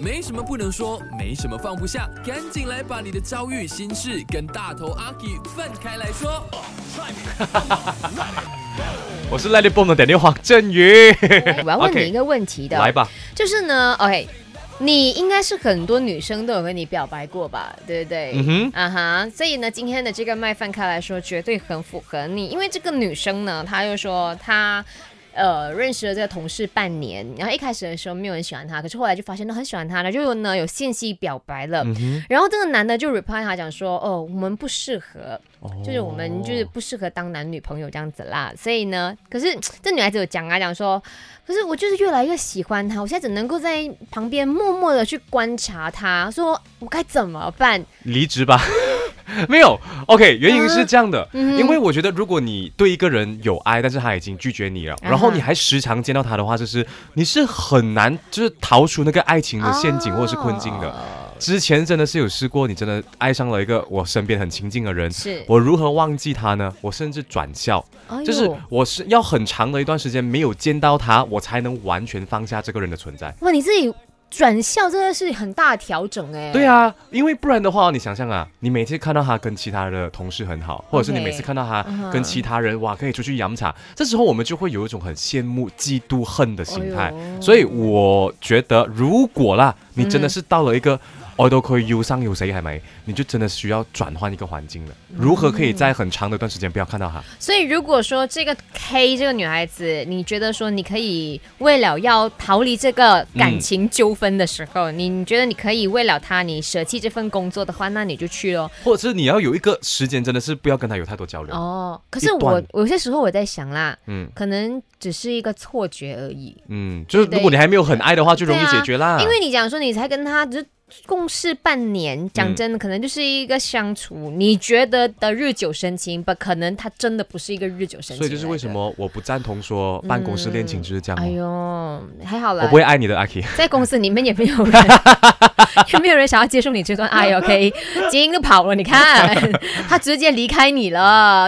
没什么不能说，没什么放不下，赶紧来把你的遭遇、心事跟大头阿 K 分开来说。我是 Let It Boom 的点点黄振宇。我要问你一个问题的，来吧，就是呢，OK，你应该是很多女生都有跟你表白过吧，对不对？嗯哼啊哈，所以呢，今天的这个麦饭开来说，绝对很符合你，因为这个女生呢，她又说她。呃，认识了这个同事半年，然后一开始的时候没有人喜欢他，可是后来就发现都很喜欢他了，就有呢有信息表白了。嗯然后这个男的就 reply 他讲说，哦，我们不适合，哦就是我们就是不适合当男女朋友这样子啦。所以呢，可是这女孩子有讲啊，讲说，可是我就是越来越喜欢他，我现在只能够在旁边默默的去观察他，说我该怎么办？离职吧。没有，OK，原因是这样的，嗯因为我觉得如果你对一个人有爱，但是他已经拒绝你了，然后你还时常见到他的话，就是你是很难就是逃出那个爱情的陷阱或者是困境的。哦。之前真的是有试过，你真的爱上了一个我身边很亲近的人，是，我如何忘记他呢？我甚至转校，哎就是我是要很长的一段时间没有见到他，我才能完全放下这个人的存在。哇，你自己转校真的是很大的调整哎。对啊，因为不然的话，你想象啊，你每次看到他跟其他的同事很好，或者是你每次看到他跟其他人哇可以出去养茶，这时候我们就会有一种很羡慕、嫉妒、恨的心态。哎所以我觉得，如果啦，你真的嗯是到了一个。我都可以忧伤有谁还没？你就真的需要转换一个环境了。如何可以在很长的一段时间不要看到他？所以如果说这个 K 这个女孩子，你觉得说你可以为了要逃离这个感情纠纷的时候，你你觉得你可以为了她，你舍弃这份工作的话，那你就去咯。或者是你要有一个时间，真的是不要跟她有太多交流。哦，可是我有些时候我在想啦，嗯可能只是一个错觉而已。嗯，就是如果你还没有很爱的话，就容易解决啦。因为你讲说你才跟他只是共事半年，讲嗯真的，可能就是一个相处，你觉得的日久生情，不可能他真的不是一个日久生情。所以就是为什。么我不赞同说办公室恋情就是这样、哎哦。呦，还好啦，我不会爱你的，阿 K。在公司里面也没有人，也没有人想要接受你这段爱，OK，基因都跑了，你看，他直接离开你了。